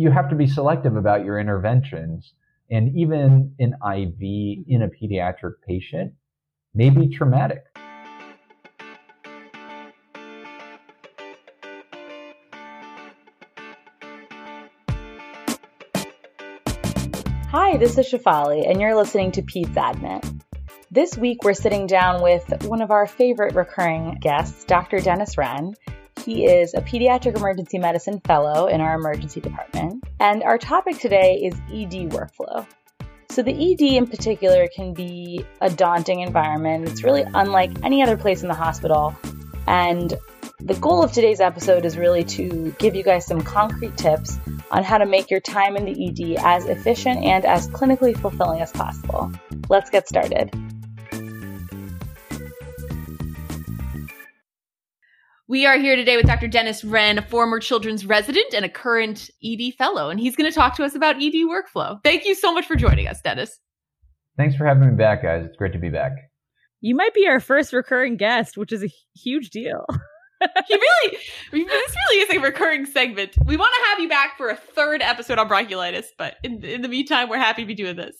you have to be selective about your interventions. And even an IV mm-hmm. in a pediatric patient may be traumatic. Hi, this is Shafali, and you're listening to Peds Admit. This week, we're sitting down with one of our favorite recurring guests, Dr. Dennis Wren. He is a pediatric emergency medicine fellow in our emergency department. And our topic today is ED workflow. So, the ED in particular can be a daunting environment. It's really unlike any other place in the hospital. And the goal of today's episode is really to give you guys some concrete tips on how to make your time in the ED as efficient and as clinically fulfilling as possible. Let's get started. We are here today with Dr. Dennis Wren, a former children's resident and a current ED fellow, and he's going to talk to us about ED workflow. Thank you so much for joining us, Dennis. Thanks for having me back, guys. It's great to be back. You might be our first recurring guest, which is a huge deal. he really, this really is a recurring segment. We want to have you back for a third episode on bronchiolitis, but in, in the meantime, we're happy to be doing this.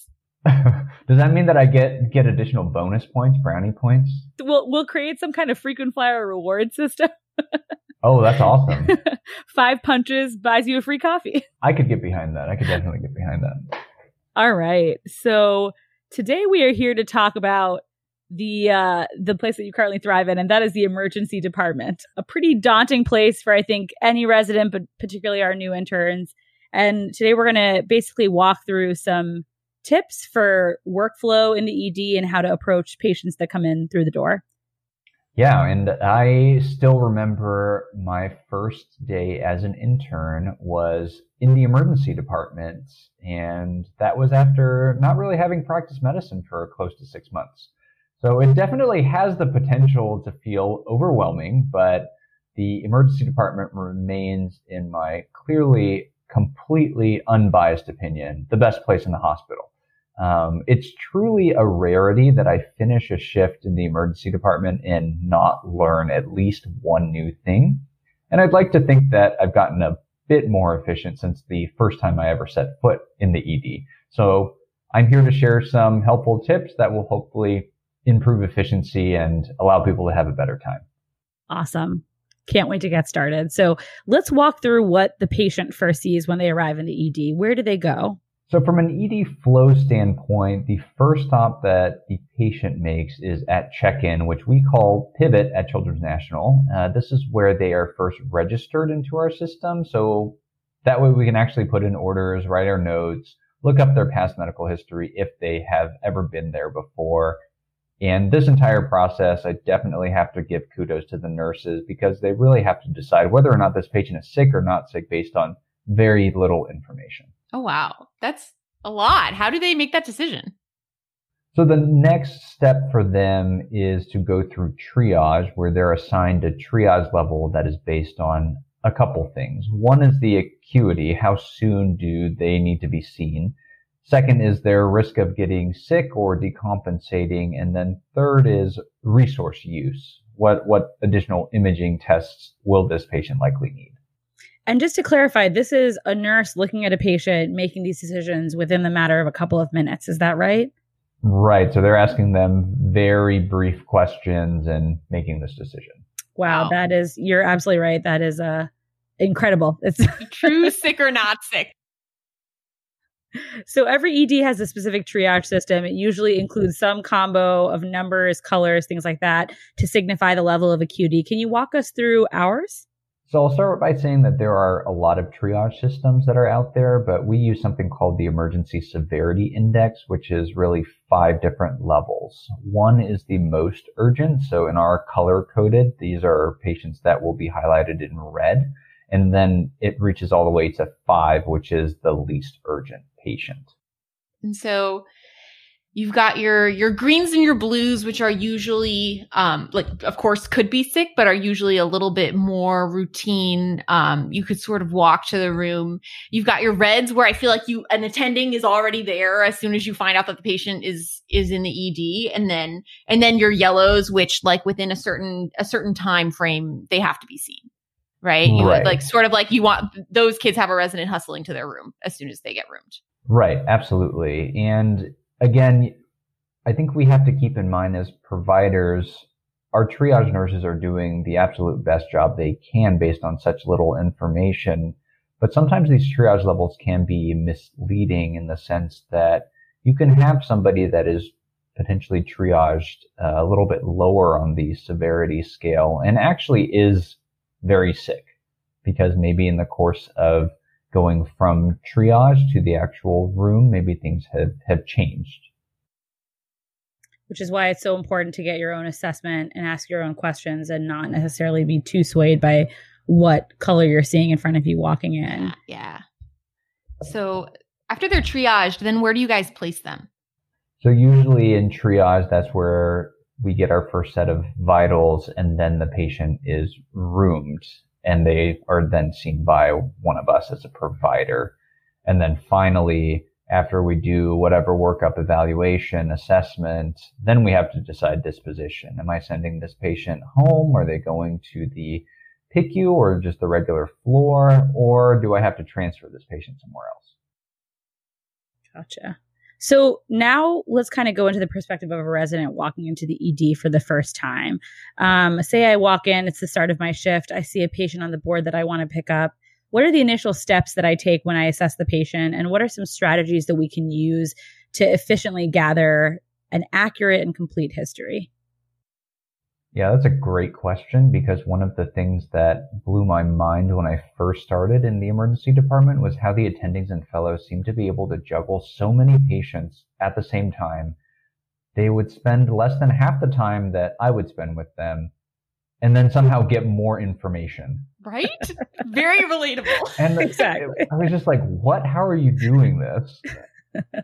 Does that mean that I get get additional bonus points, brownie points? We'll we'll create some kind of frequent flyer reward system. oh, that's awesome! Five punches buys you a free coffee. I could get behind that. I could definitely get behind that. All right. So today we are here to talk about the uh the place that you currently thrive in and that is the emergency department a pretty daunting place for i think any resident but particularly our new interns and today we're going to basically walk through some tips for workflow in the ed and how to approach patients that come in through the door yeah and i still remember my first day as an intern was in the emergency department and that was after not really having practiced medicine for close to six months so it definitely has the potential to feel overwhelming, but the emergency department remains, in my clearly completely unbiased opinion, the best place in the hospital. Um, it's truly a rarity that I finish a shift in the emergency department and not learn at least one new thing. And I'd like to think that I've gotten a bit more efficient since the first time I ever set foot in the ED. So I'm here to share some helpful tips that will hopefully improve efficiency and allow people to have a better time. Awesome. Can't wait to get started. So let's walk through what the patient first sees when they arrive in the ED. Where do they go? So, from an ED flow standpoint, the first stop that the patient makes is at check in, which we call pivot at Children's National. Uh, this is where they are first registered into our system. So that way we can actually put in orders, write our notes, look up their past medical history if they have ever been there before, and this entire process, I definitely have to give kudos to the nurses because they really have to decide whether or not this patient is sick or not sick based on very little information. Oh, wow. That's a lot. How do they make that decision? So the next step for them is to go through triage where they're assigned a triage level that is based on a couple things. One is the acuity. How soon do they need to be seen? Second is their risk of getting sick or decompensating. And then third is resource use. What, what additional imaging tests will this patient likely need? And just to clarify, this is a nurse looking at a patient making these decisions within the matter of a couple of minutes. Is that right? Right. So they're asking them very brief questions and making this decision. Wow, wow. that is you're absolutely right. That is uh incredible. It's true sick or not sick so every ED has a specific triage system. It usually includes some combo of numbers, colors, things like that to signify the level of acuity. Can you walk us through ours? So I'll start by saying that there are a lot of triage systems that are out there, but we use something called the emergency severity index, which is really five different levels. One is the most urgent. So in our color coded, these are patients that will be highlighted in red. And then it reaches all the way to five, which is the least urgent patient. And so you've got your your greens and your blues which are usually um like of course could be sick but are usually a little bit more routine um you could sort of walk to the room you've got your reds where i feel like you an attending is already there as soon as you find out that the patient is is in the ed and then and then your yellows which like within a certain a certain time frame they have to be seen right? You Right. like sort of like you want those kids have a resident hustling to their room as soon as they get roomed. Right, absolutely. And again, I think we have to keep in mind as providers, our triage nurses are doing the absolute best job they can based on such little information. But sometimes these triage levels can be misleading in the sense that you can have somebody that is potentially triaged uh, a little bit lower on the severity scale and actually is very sick because maybe in the course of going from triage to the actual room, maybe things have, have changed. which is why it's so important to get your own assessment and ask your own questions and not necessarily be too swayed by what color you're seeing in front of you walking in. Yeah, yeah. So after they're triaged, then where do you guys place them? So usually in triage, that's where we get our first set of vitals and then the patient is roomed and they are then seen by one of us as a provider. And then finally, after we do whatever workup, evaluation, assessment, then we have to decide disposition. Am I sending this patient home? Are they going to the PICU or just the regular floor? Or do I have to transfer this patient somewhere else? Gotcha. So now let's kind of go into the perspective of a resident walking into the ED for the first time. Um, say I walk in, it's the start of my shift. I see a patient on the board that I want to pick up. What are the initial steps that I take when I assess the patient? And what are some strategies that we can use to efficiently gather an accurate and complete history? Yeah, that's a great question because one of the things that blew my mind when I first started in the emergency department was how the attendings and fellows seemed to be able to juggle so many patients at the same time. They would spend less than half the time that I would spend with them and then somehow get more information. Right? Very relatable. And Exactly. I was just like, what? How are you doing this?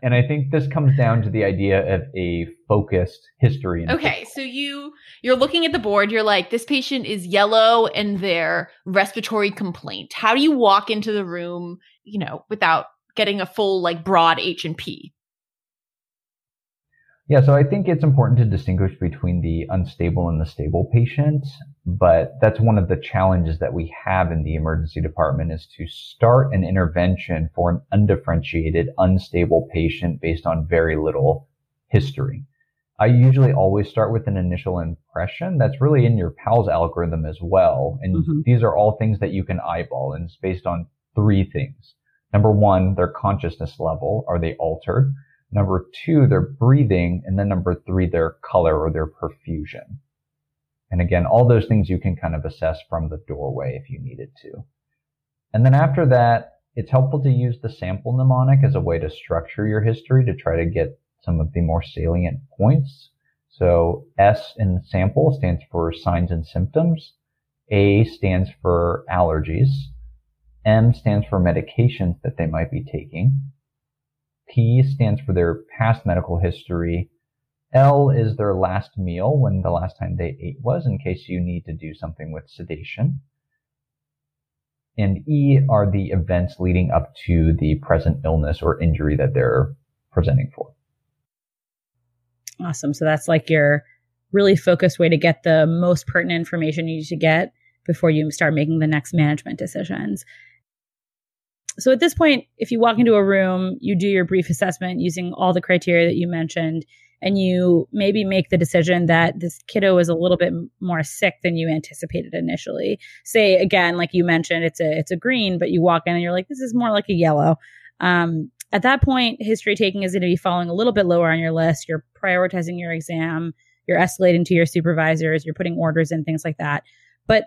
and I think this comes down to the idea of a focused history. Okay, so you you're looking at the board, you're like, this patient is yellow and their respiratory complaint. How do you walk into the room, you know, without getting a full like broad H and P? Yeah, so I think it's important to distinguish between the unstable and the stable patient, but that's one of the challenges that we have in the emergency department is to start an intervention for an undifferentiated, unstable patient based on very little history. I usually always start with an initial impression that's really in your PALS algorithm as well. And Mhm. these are all things that you can eyeball and it's based on three things. Number one, their consciousness level. Are they altered? Number two, their breathing. And then number three, their color or their perfusion. And again, all those things you can kind of assess from the doorway if you needed to. And then after that, it's helpful to use the sample mnemonic as a way to structure your history to try to get some of the more salient points. So S in sample stands for signs and symptoms. A stands for allergies. M stands for medications that they might be taking. P stands for their past medical history. L is their last meal, when the last time they ate was, in case you need to do something with sedation. And E are the events leading up to the present illness or injury that they're presenting for. Awesome. So that's like your really focused way to get the most pertinent information you need to get before you start making the next management decisions. So at this point, if you walk into a room, you do your brief assessment using all the criteria that you mentioned, and you maybe make the decision that this kiddo is a little bit more sick than you anticipated initially. Say again, like you mentioned, it's a it's a green, but you walk in and you're like, this is more like a yellow. Um, at that point, history taking is going to be falling a little bit lower on your list. You're prioritizing your exam, you're escalating to your supervisors, you're putting orders in, things like that. But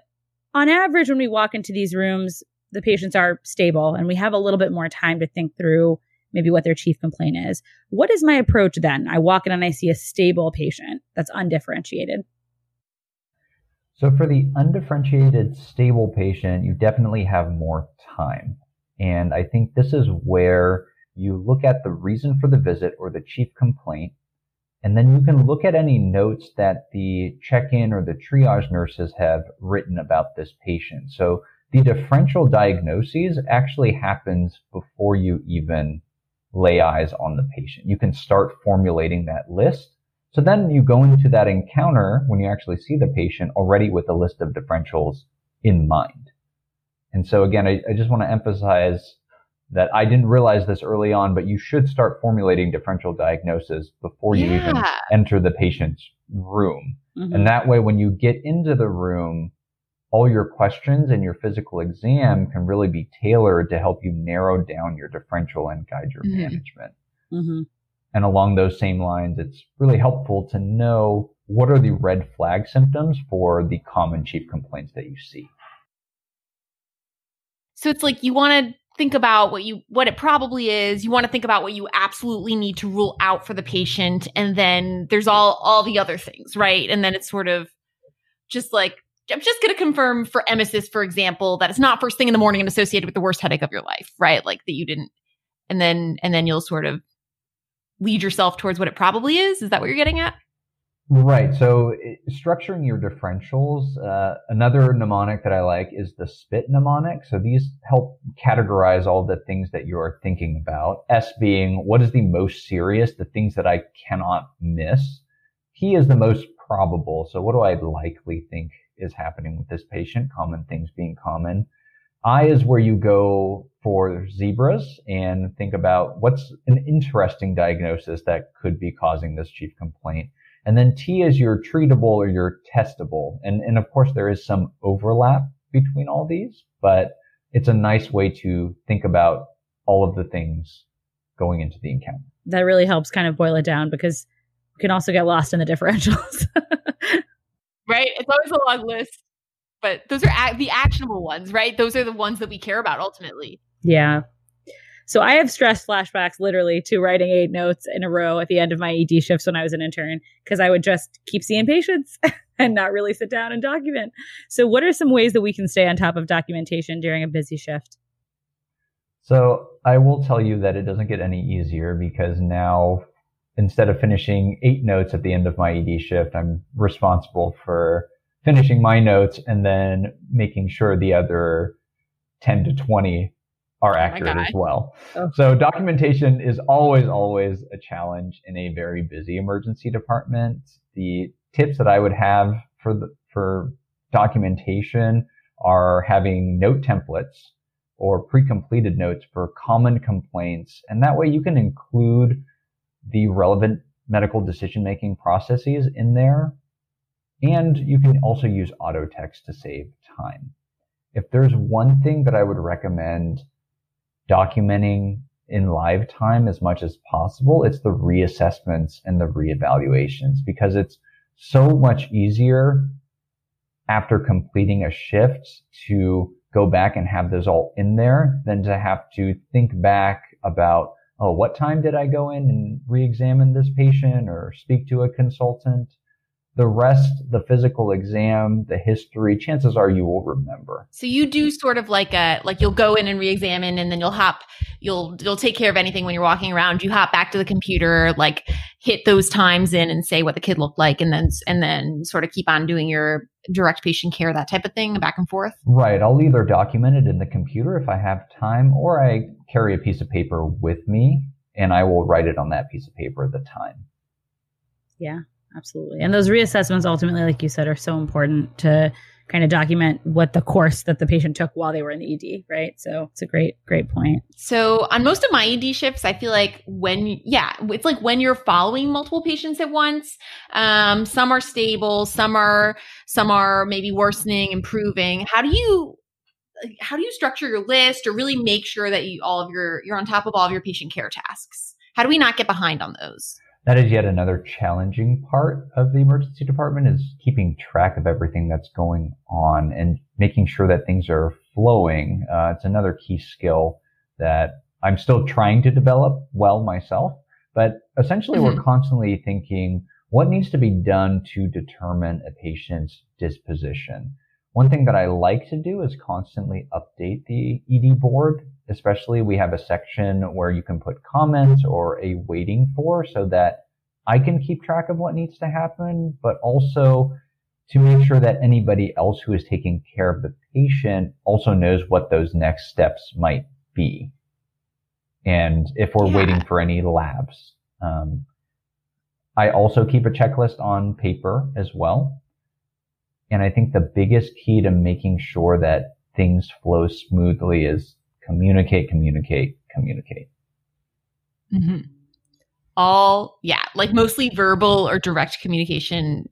on average, when we walk into these rooms, the patients are stable and we have a little bit more time to think through maybe what their chief complaint is. What is my approach then? I walk in and I see a stable patient that's undifferentiated. So for the undifferentiated stable patient, you definitely have more time. And I think this is where you look at the reason for the visit or the chief complaint, and then you can look at any notes that the check-in or the triage nurses have written about this patient. So the differential diagnoses actually happens before you even lay eyes on the patient. You can start formulating that list. So then you go into that encounter when you actually see the patient already with a list of differentials in mind. And so again, I, I just want to emphasize that I didn't realize this early on, but you should start formulating differential diagnosis before you Yeah. even enter the patient's room. Mhm. And that way, when you get into the room, all your questions and your physical exam can really be tailored to help you narrow down your differential and guide your Mhm. management. Mhm. And along those same lines, it's really helpful to know what are the red flag symptoms for the common chief complaints that you see. So it's like you want to think about what you what it probably is. You want to think about what you absolutely need to rule out for the patient and then there's all all the other things, right? And then it's sort of just like I'm just going to confirm for emesis for example that it's not first thing in the morning and associated with the worst headache of your life, right? Like that you didn't and then and then you'll sort of lead yourself towards what it probably is. Is that what you're getting at? Right. So structuring your differentials, uh, another mnemonic that I like is the SPIT mnemonic. So these help categorize all the things that you are thinking about. S being what is the most serious, the things that I cannot miss. P is the most probable. So what do I likely think is happening with this patient? Common things being common. I is where you go for zebras and think about what's an interesting diagnosis that could be causing this chief complaint. And then T is your treatable or your testable. And, and of course, there is some overlap between all these, but it's a nice way to think about all of the things going into the encounter. That really helps kind of boil it down because we can also get lost in the differentials. Right? It's always a long list. But those are ac- the actionable ones, right? Those are the ones that we care about ultimately. Yeah. So I have stress flashbacks literally to writing eight notes in a row at the end of my ED shifts when I was an intern because I would just keep seeing patients and not really sit down and document. So what are some ways that we can stay on top of documentation during a busy shift? So I will tell you that it doesn't get any easier because now instead of finishing eight notes at the end of my ED shift, I'm responsible for finishing my notes and then making sure the other 10 to 20 are oh accurate God. as well. Oh. So documentation is always, always a challenge in a very busy emergency department. The tips that I would have for the, for documentation are having note templates or pre-completed notes for common complaints. And that way you can include the relevant medical decision-making processes in there. And you can also use auto text to save time. If there's one thing that I would recommend documenting in live time as much as possible, it's the reassessments and the reevaluations because it's so much easier after completing a shift to go back and have those all in there than to have to think back about, oh, what time did I go in and re-examine this patient or speak to a consultant? The rest, the physical exam, the history, chances are you will remember. So you do sort of like a like you'll go in and re-examine and then you'll hop you'll you'll take care of anything when you're walking around. You hop back to the computer, like hit those times in and say what the kid looked like and then and then sort of keep on doing your direct patient care that type of thing back and forth. Right. I'll either document it in the computer if I have time, or I carry a piece of paper with me and I will write it on that piece of paper at the time. Yeah, absolutely. And those reassessments ultimately, like you said, are so important to kind of document what the course that the patient took while they were in the ED, right? So it's a great, great point. So on most of my ED shifts, I feel like when, yeah, it's like when you're following multiple patients at once, um, some are stable, some are, some are maybe worsening, improving. How do you, how do you structure your list or really make sure that you, all of your, you're on top of all of your patient care tasks? How do we not get behind on those? That is yet another challenging part of the emergency department is keeping track of everything that's going on and making sure that things are flowing. Uh, it's another key skill that I'm still trying to develop well myself, but essentially we're constantly thinking what needs to be done to determine a patient's disposition. One thing that I like to do is constantly update the ED board. Especially we have a section where you can put comments or a waiting for so that I can keep track of what needs to happen, but also to make sure that anybody else who is taking care of the patient also knows what those next steps might be. And if we're Yeah. waiting for any labs. Um, I also keep a checklist on paper as well. And I think the biggest key to making sure that things flow smoothly is communicate, communicate, communicate. Mm-hmm. All, yeah, like mostly verbal or direct communication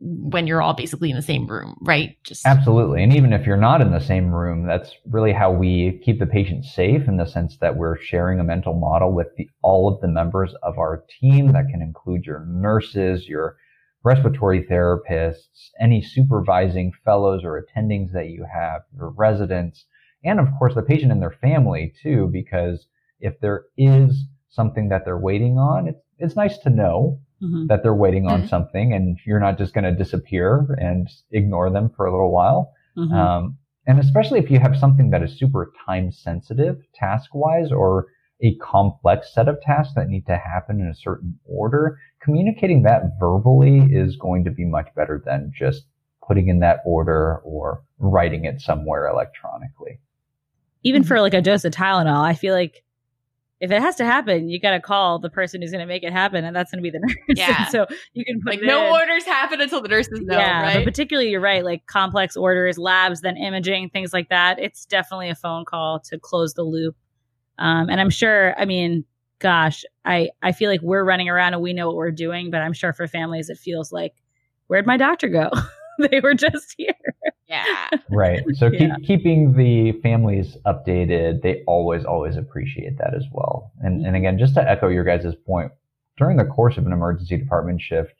when you're all basically in the same room, right? Just absolutely. And even if you're not in the same room, that's really how we keep the patient safe in the sense that we're sharing a mental model with the, all of the members of our team. That can include your nurses, your respiratory therapists, any supervising fellows or attendings that you have, your residents, and of course the patient and their family too, because if there is something that they're waiting on, it's, it's nice to know mm-hmm. that they're waiting on mm-hmm. something and you're not just going to disappear and ignore them for a little while. Mm-hmm. Um, and especially if you have something that is super time sensitive task wise or a complex set of tasks that need to happen in a certain order, communicating that verbally is going to be much better than just putting in that order or writing it somewhere electronically. Even for like a dose of Tylenol, I feel like if it has to happen, you got to call the person who's going to make it happen, and that's going to be the nurse. Yeah. so you can put like no in. orders happen until the nurses know. Yeah, right? but particularly you're right, like complex orders, labs, then imaging, things like that. It's definitely a phone call to close the loop. Um, and I'm sure, I mean, gosh, I I feel like we're running around and we know what we're doing, but I'm sure for families it feels like, where'd my doctor go? they were just here. Yeah. Right. So keep, yeah. keeping the families updated, they always, always appreciate that as well. And, and again, just to echo your guys' point, during the course of an emergency department shift,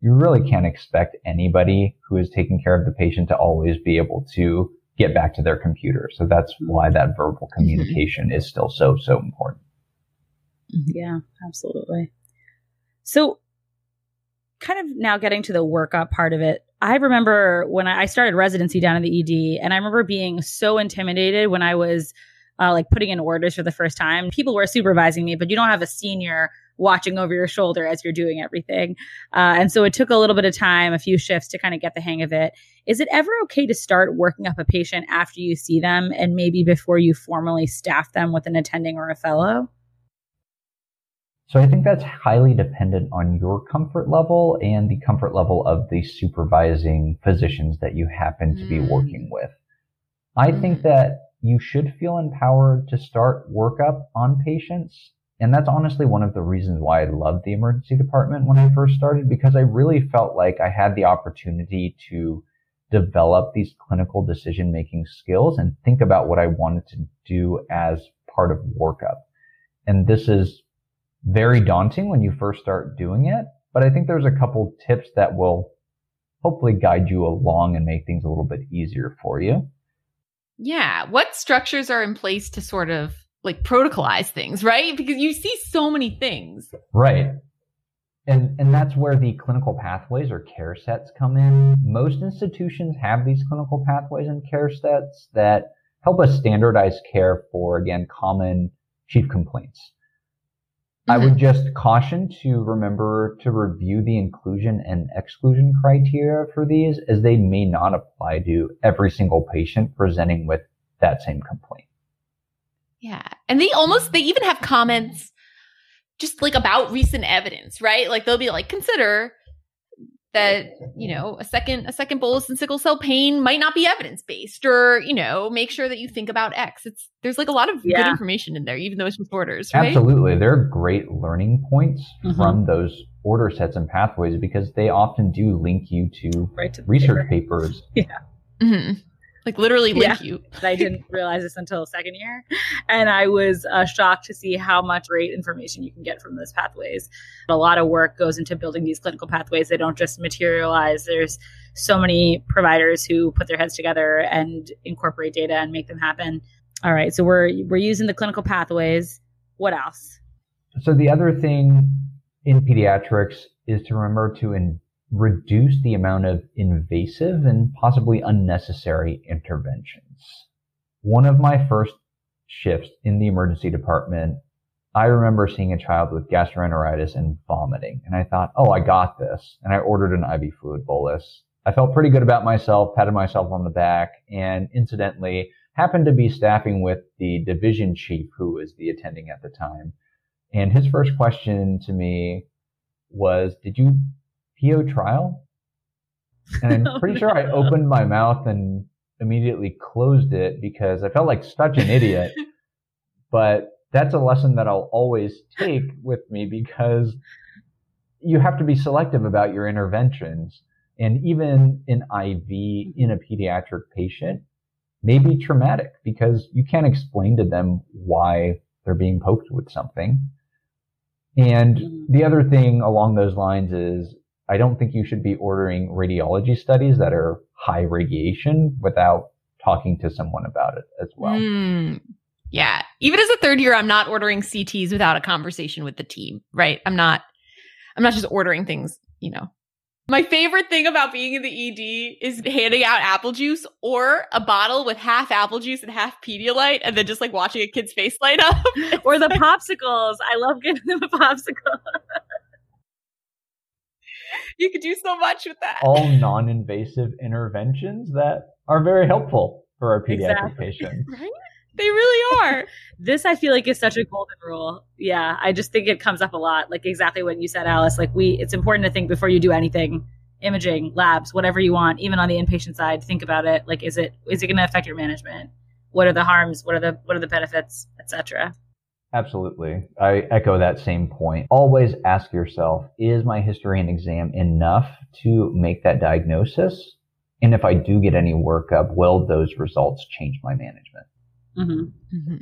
you really can't expect anybody who is taking care of the patient to always be able to get back to their computer. So that's why that verbal mm-hmm. communication mm-hmm. is still so, so important. Yeah, absolutely. So kind of now getting to the workup part of it, I remember when I started residency down in the ED, and I remember being so intimidated when I was uh, like putting in orders for the first time. People were supervising me, but you don't have a senior watching over your shoulder as you're doing everything. Uh, and so it took a little bit of time, a few shifts to kind of get the hang of it. Is it ever okay to start working up a patient after you see them and maybe before you formally staff them with an attending or a fellow? So I think that's highly dependent on your comfort level and the comfort level of the supervising physicians that you happen to be mm. working with. I mm. think that you should feel empowered to start workup on patients. And that's honestly one of the reasons why I loved the emergency department when I first started, because I really felt like I had the opportunity to develop these clinical decision making skills and think about what I wanted to do as part of workup. And this is very daunting when you first start doing it. But I think there's a couple tips that will hopefully guide you along and make things a little bit easier for you. Yeah. What structures are in place to sort of like protocolize things, right? Because you see so many things. Right. And and that's where the clinical pathways or care sets come in. Most institutions have these clinical pathways and care sets that help us standardize care for again common chief complaints. I would mm-hmm. just caution to remember to review the inclusion and exclusion criteria for these as they may not apply to every single patient presenting with that same complaint. Yeah. And they almost, they even have comments just like about recent evidence, right? Like they'll be like, consider that you know a second a second bolus in sickle cell pain might not be evidence based or you know make sure that you think about x it's there's like a lot of yeah. good information in there even though it's order sets right? absolutely there are great learning points mm-hmm. from those order sets and pathways because they often do link you to, right to research paper. papers yeah mm-hmm like literally link yeah. you. I didn't realize this until second year, and I was uh, shocked to see how much great information you can get from those pathways. A lot of work goes into building these clinical pathways. They don't just materialize. There's so many providers who put their heads together and incorporate data and make them happen. All right, so we're we're using the clinical pathways. What else? So the other thing in pediatrics is to remember to in, reduce the amount of invasive and possibly unnecessary interventions. One of my first shifts in the emergency department, I remember seeing a child with gastroenteritis and vomiting. And I thought, oh, I got this. And I ordered an IV fluid bolus. I felt pretty good about myself, patted myself on the back, and incidentally happened to be staffing with the division chief who was the attending at the time. And his first question to me was, did you PO trial. And I'm oh, pretty oh, sure I opened my mouth and immediately closed it because I felt like such an idiot. but that's a lesson that I'll always take with me because you have to be selective about your interventions. And even an IV in a pediatric patient may be traumatic because you can't explain to them why they're being poked with something. And the other thing along those lines is I don't think you should be ordering radiology studies that are high radiation without talking to someone about it as well. Mm, yeah. Even as a third year, I'm not ordering CTs without a conversation with the team, right? I'm not, I'm not just ordering things, you know. My favorite thing about being in the ED is handing out apple juice or a bottle with half apple juice and half Pedialyte and then just like watching a kid's face light up. or the popsicles. I love giving them a popsicle. you could do so much with that. All non invasive interventions that are very helpful for our pediatric exactly. patients. Right? They really are. this I feel like is such a golden rule. Yeah, I just think it comes up a lot. Like exactly what you said, Alice. Like we, it's important to think before you do anything, imaging, labs, whatever you want, even on the inpatient side. Think about it. Like, is it is it going to affect your management? What are the harms? What are the what are the benefits, etc. Absolutely. I echo that same point. Always ask yourself, is my history and exam enough to make that diagnosis? And if I do get any workup, will those results change my management? Mm-hmm. Mm-hmm.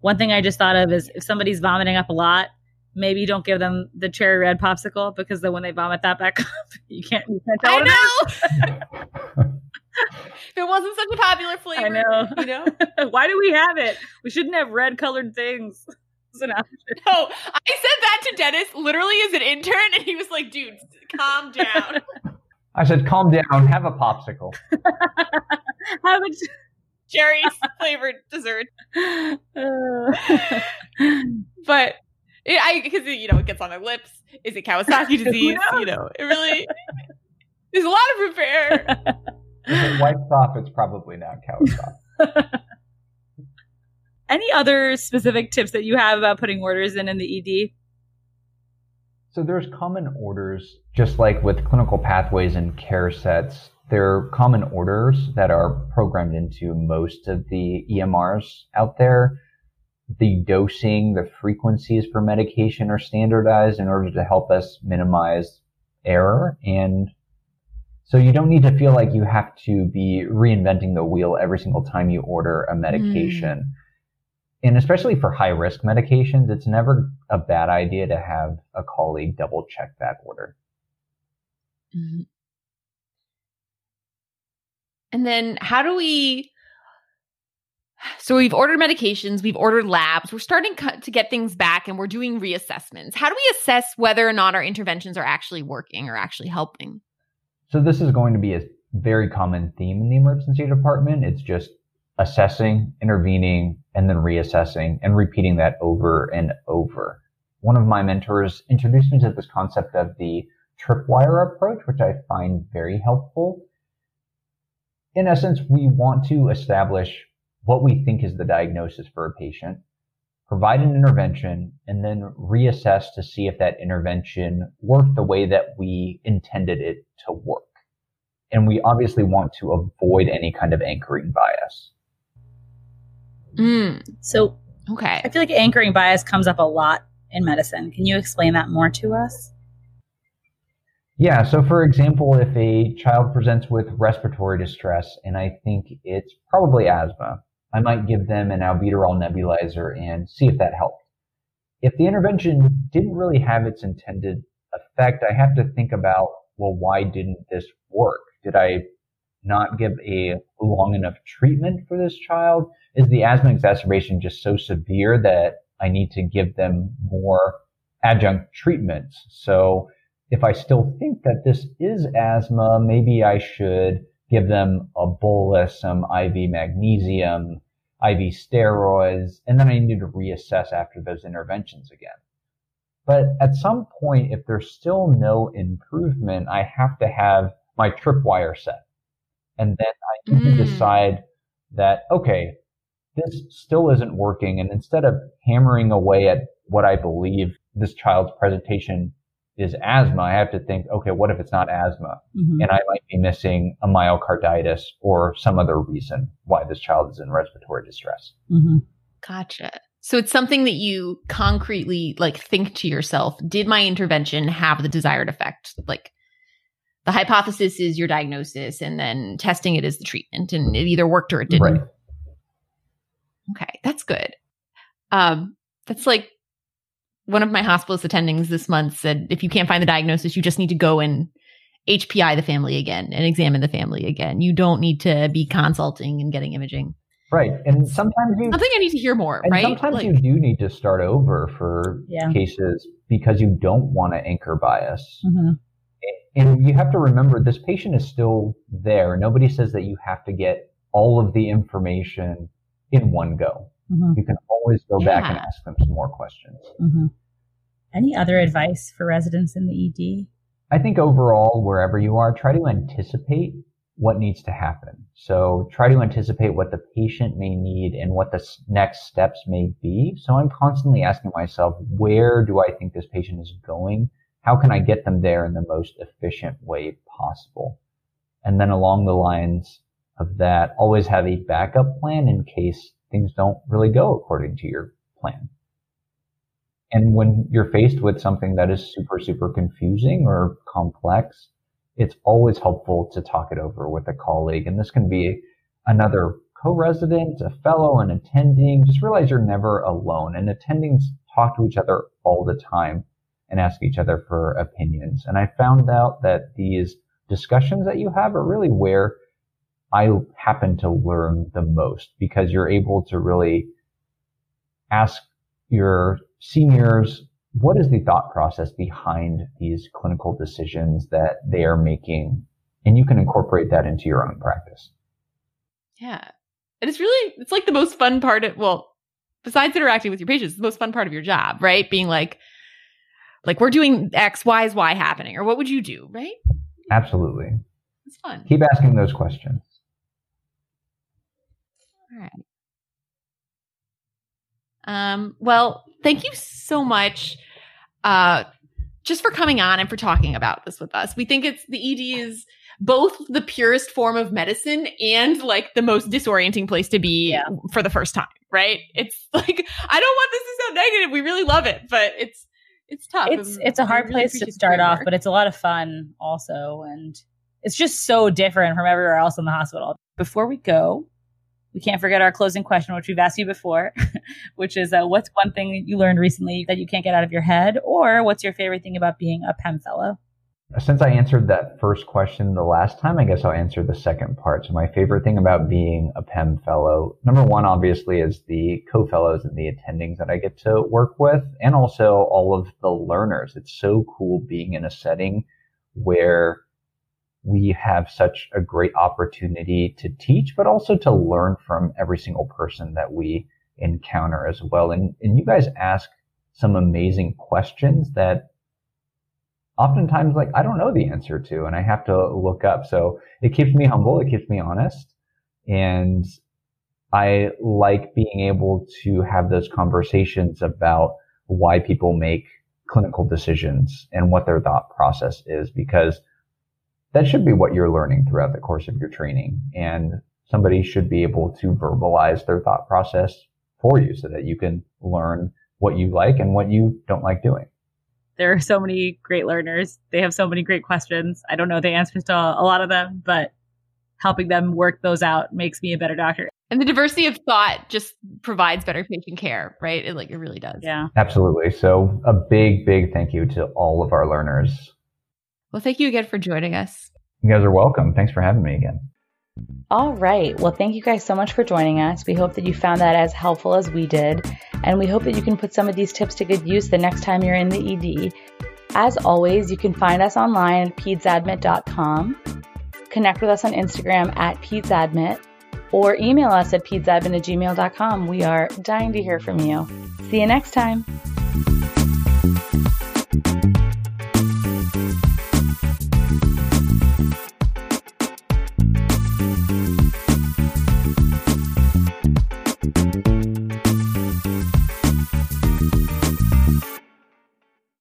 One thing I just thought of is if somebody's vomiting up a lot, maybe don't give them the cherry red popsicle because then when they vomit that back up, you can't. You can't tell I know. if it wasn't such a popular flavor, I know. You know, why do we have it? We shouldn't have red colored things. No, I said that to Dennis literally as an intern, and he was like, "Dude, calm down." I said, "Calm down. Have a popsicle." have a cherry flavored dessert. but it, I because you know it gets on my lips. Is it Kawasaki disease? you know, it really. There's a lot of repair. If it wipes off, it's probably not Kawasaki. Any other specific tips that you have about putting orders in in the ED? So there's common orders, just like with clinical pathways and care sets. There are common orders that are programmed into most of the EMRs out there. The dosing, the frequencies for medication are standardized in order to help us minimize error. And so you don't need to feel like you have to be reinventing the wheel every single time you order a medication. Mm. And especially for high risk medications, it's never a bad idea to have a colleague double check that order. Mm-hmm. And then how do we so we've ordered medications, we've ordered labs, we're starting to get things back and we're doing reassessments. How do we assess whether or not our interventions are actually working or actually helping? So this is going to be a very common theme in the emergency department. It's just assessing, intervening, and then reassessing and repeating that over and over. One of my mentors introduced me to this concept of the tripwire approach, which I find very helpful in essence, we want to establish what we think is the diagnosis for a patient, provide an intervention, and then reassess to see if that intervention worked the way that we intended it to work. And we obviously want to avoid any kind of anchoring bias. Mm. So, okay. I feel like anchoring bias comes up a lot in medicine. Can you explain that more to us? Yeah. So, for example, if a child presents with respiratory distress and I think it's probably asthma, I might give them an albuterol nebulizer and see if that helped. If the intervention didn't really have its intended effect, I have to think about, well, why didn't this work? Did I not give a long enough treatment for this child? Is the asthma exacerbation just so severe that I need to give them more adjunct treatments? So if I still think that this is asthma, maybe I should give them a bolus, some IV magnesium, IV steroids, and then I need to reassess after those interventions again. But at some point, if there's still no improvement, I have to have my tripwire set. And then I need mm. to decide that, okay, this still isn't working. And instead of hammering away at what I believe this child's presentation is asthma, I have to think, okay, what if it's not asthma? Mm-hmm. And I might be missing a myocarditis or some other reason why this child is in respiratory distress. Mm-hmm. Gotcha. So it's something that you concretely like think to yourself, did my intervention have the desired effect? Like the hypothesis is your diagnosis and then testing it is the treatment and it either worked or it didn't. Right. Okay, that's good. Um, that's like one of my hospitalist attendings this month said if you can't find the diagnosis, you just need to go and HPI the family again and examine the family again. You don't need to be consulting and getting imaging. Right. And sometimes you something I need to hear more, and right? Sometimes like, you do need to start over for yeah. cases because you don't want to anchor bias. Mm-hmm. And you have to remember this patient is still there. Nobody says that you have to get all of the information in one go. Mm-hmm. You can always go yeah. back and ask them some more questions. Mm-hmm. Any other advice for residents in the ED? I think overall, wherever you are, try to anticipate what needs to happen. So try to anticipate what the patient may need and what the next steps may be. So I'm constantly asking myself, where do I think this patient is going? How can I get them there in the most efficient way possible? And then along the lines of that, always have a backup plan in case things don't really go according to your plan. And when you're faced with something that is super, super confusing or complex, it's always helpful to talk it over with a colleague. And this can be another co-resident, a fellow, an attending. Just realize you're never alone and attendings talk to each other all the time and ask each other for opinions. And I found out that these discussions that you have are really where I happen to learn the most because you're able to really ask your seniors what is the thought process behind these clinical decisions that they are making? And you can incorporate that into your own practice. Yeah. And it's really it's like the most fun part of well besides interacting with your patients the most fun part of your job right? Being like like we're doing x y is y happening or what would you do right? Absolutely. It's fun. Keep asking those questions. All right. Um, well, thank you so much uh, just for coming on and for talking about this with us. We think it's the ED is both the purest form of medicine and like the most disorienting place to be yeah. for the first time, right? It's like I don't want this to sound negative. We really love it, but it's it's tough. It's it's a hard really place to start off, but it's a lot of fun also and it's just so different from everywhere else in the hospital. Before we go, we can't forget our closing question, which we've asked you before, which is uh, what's one thing you learned recently that you can't get out of your head, or what's your favorite thing about being a PEM fellow? Since I answered that first question the last time, I guess I'll answer the second part. So my favorite thing about being a PEM fellow, number one, obviously, is the co-fellows and the attendings that I get to work with, and also all of the learners. It's so cool being in a setting where we have such a great opportunity to teach, but also to learn from every single person that we encounter as well. And, and you guys ask some amazing questions that oftentimes like I don't know the answer to and I have to look up. So it keeps me humble. It keeps me honest. And I like being able to have those conversations about why people make clinical decisions and what their thought process is because that should be what you're learning throughout the course of your training. And somebody should be able to verbalize their thought process for you so that you can learn what you like and what you don't like doing. There are so many great learners. They have so many great questions. I don't know the answers to a lot of them, but helping them work those out makes me a better doctor. And the diversity of thought just provides better patient care, right? It like it really does. Yeah. Absolutely. So a big, big thank you to all of our learners well, thank you again for joining us. You guys are welcome. Thanks for having me again. All right. Well, thank you guys so much for joining us. We hope that you found that as helpful as we did. And we hope that you can put some of these tips to good use the next time you're in the ED. As always, you can find us online at pedsadmit.com, connect with us on Instagram at pedsadmit, or email us at pedsadmit at gmail.com. We are dying to hear from you. See you next time.